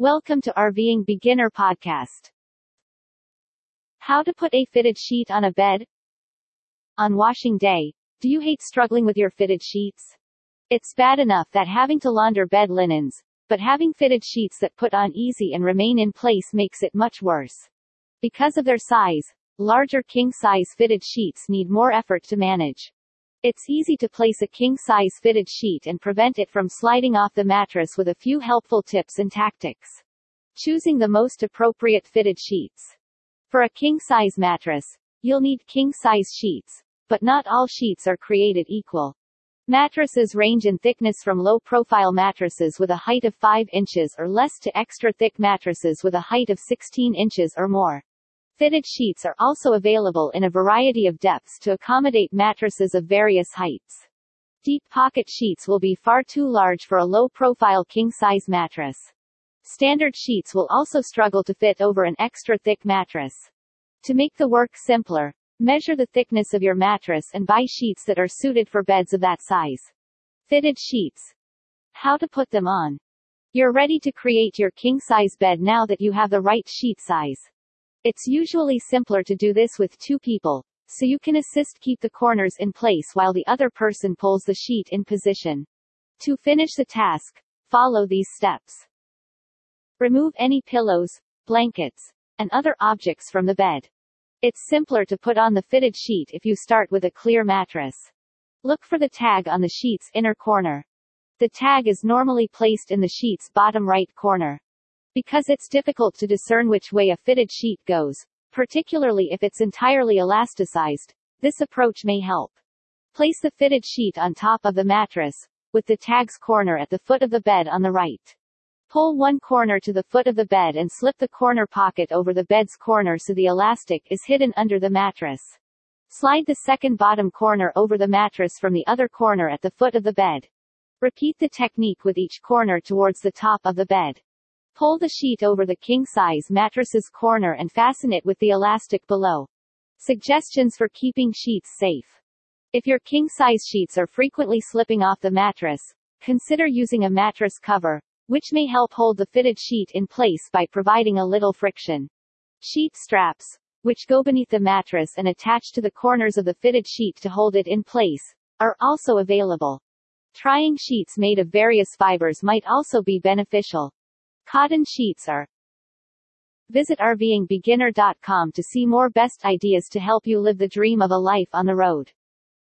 Welcome to RVing Beginner Podcast. How to put a fitted sheet on a bed? On washing day, do you hate struggling with your fitted sheets? It's bad enough that having to launder bed linens, but having fitted sheets that put on easy and remain in place makes it much worse. Because of their size, larger king-size fitted sheets need more effort to manage. It's easy to place a king-size fitted sheet and prevent it from sliding off the mattress with a few helpful tips and tactics. Choosing the most appropriate fitted sheets. For a king-size mattress, you'll need king-size sheets, but not all sheets are created equal. Mattresses range in thickness from low-profile mattresses with a height of 5 inches or less to extra-thick mattresses with a height of 16 inches or more. Fitted sheets are also available in a variety of depths to accommodate mattresses of various heights. Deep pocket sheets will be far too large for a low-profile king-size mattress. Standard sheets will also struggle to fit over an extra thick mattress. To make the work simpler, measure the thickness of your mattress and buy sheets that are suited for beds of that size. Fitted sheets. How to put them on. You're ready to create your king-size bed now that you have the right sheet size. It's usually simpler to do this with two people, so you can assist keep the corners in place while the other person pulls the sheet in position. To finish the task, follow these steps. Remove any pillows, blankets, and other objects from the bed. It's simpler to put on the fitted sheet if you start with a clear mattress. Look for the tag on the sheet's inner corner. The tag is normally placed in the sheet's bottom right corner. Because it's difficult to discern which way a fitted sheet goes, particularly if it's entirely elasticized, this approach may help. Place the fitted sheet on top of the mattress, with the tag's corner at the foot of the bed on the right. Pull one corner to the foot of the bed and slip the corner pocket over the bed's corner so the elastic is hidden under the mattress. Slide the second bottom corner over the mattress from the other corner at the foot of the bed. Repeat the technique with each corner towards the top of the bed. Pull the sheet over the king-size mattress's corner and fasten it with the elastic below. Suggestions for keeping sheets safe. If your king-size sheets are frequently slipping off the mattress, consider using a mattress cover, which may help hold the fitted sheet in place by providing a little friction. Sheet straps, which go beneath the mattress and attach to the corners of the fitted sheet to hold it in place, are also available. Trying sheets made of various fibers might also be beneficial. Cotton sheets are Visit RVingBeginner.com to see more best ideas to help you live the dream of a life on the road.